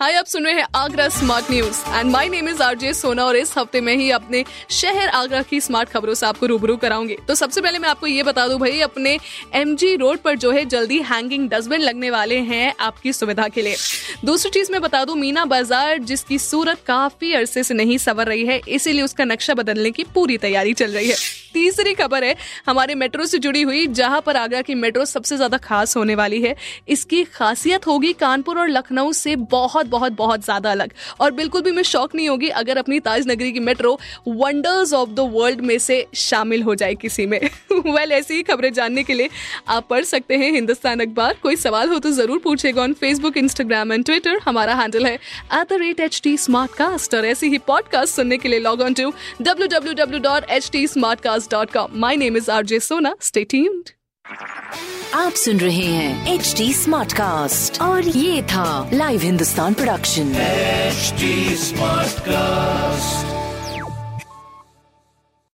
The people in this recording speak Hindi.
हाय, आप सुन रहे हैं Agra smart news and my name is RJ Sona और इस हफ़्ते में ही अपने शहर आगरा की स्मार्ट खबरों से आपको रूबरू कराऊँगी। तो सबसे पहले मैं आपको ये बता दूँ भाई, अपने एमजी रोड पर जो है जल्दी हैंगिंग डस्टबिन लगने वाले हैं आपकी सुविधा के लिए। दूसरी चीज़ मैं बता दूँ, मीना बाज़ार जिसकी सूरत काफ़ी अरसे से नहीं सवर रही है, इसीलिए उसका नक्शा बदलने की पूरी तैयारी चल रही है। तीसरी खबर है हमारे मेट्रो से जुड़ी हुई जहाँ पर आगरा की मेट्रो सबसे ज़्यादा खास होने वाली है। इसकी खासियत होगी कानपुर और लखनऊ से बहुत बहुत बहुत ज़्यादा अलग। और बिल्कुल भी मैं शौक नहीं होगी अगर अपनी ताज नगरी की metro wonders of the world में से शामिल हो जाए किसी में। वेल well, ऐसी ही खबरें जानने के लिए आप पढ़ सकते हैं हिंदुस्तान अखबार। कोई सवाल हो तो ज़रूर पूछेगा on Facebook Instagram and Twitter हमारा हैंडल है at the rate H T smart और ऐसी ही पॉडकास्ट सुनने के लिए log on to W W W dot H T smart cast dot com my name is R J Sona stay tuned आप सुन रहे हैं एच डी स्मार्ट कास्ट और ये था live Hindustan production H smart Smartcast.